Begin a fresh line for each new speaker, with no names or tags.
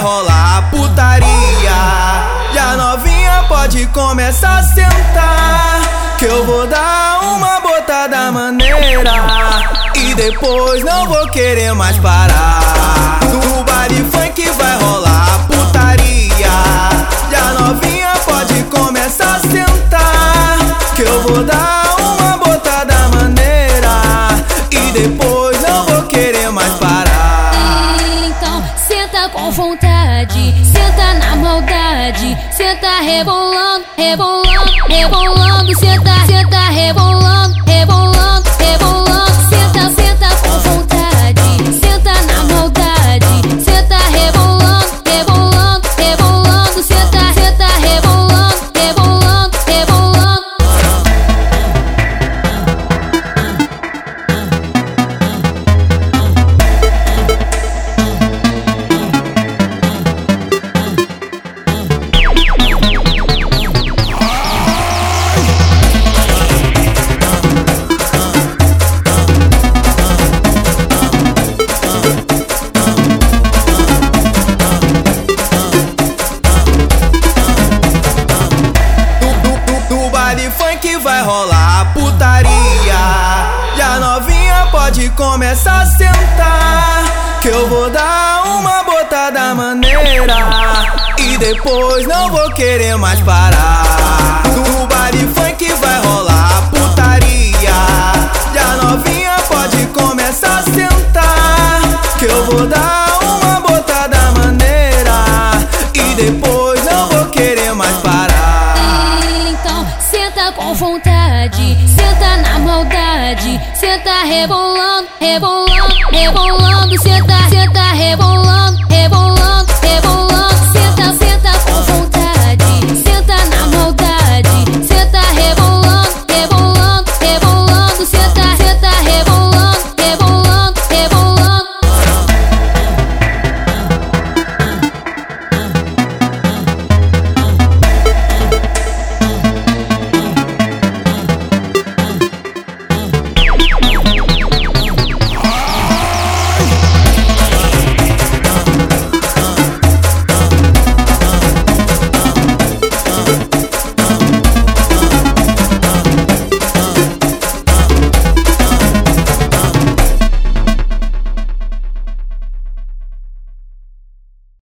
rolar putaria. E a novinha pode começar a sentar. Que eu vou dar uma botada maneira. E depois não vou querer mais parar. No baile funk vai rolar putaria. E a novinha pode começar a sentar. Que eu vou dar
senta com vontade, senta na maldade, senta rebolando, rebolando, rebolando, senta, senta rebolando,
vai rolar putaria. E a novinha pode começar a sentar. Que eu vou dar uma botada maneira. E depois não vou querer mais parar. No baile funk vai rolar putaria. E a novinha pode começar a sentar. Que eu vou dar
Cê tá rebolando, rebolando, rebolando, cê tá rebolando.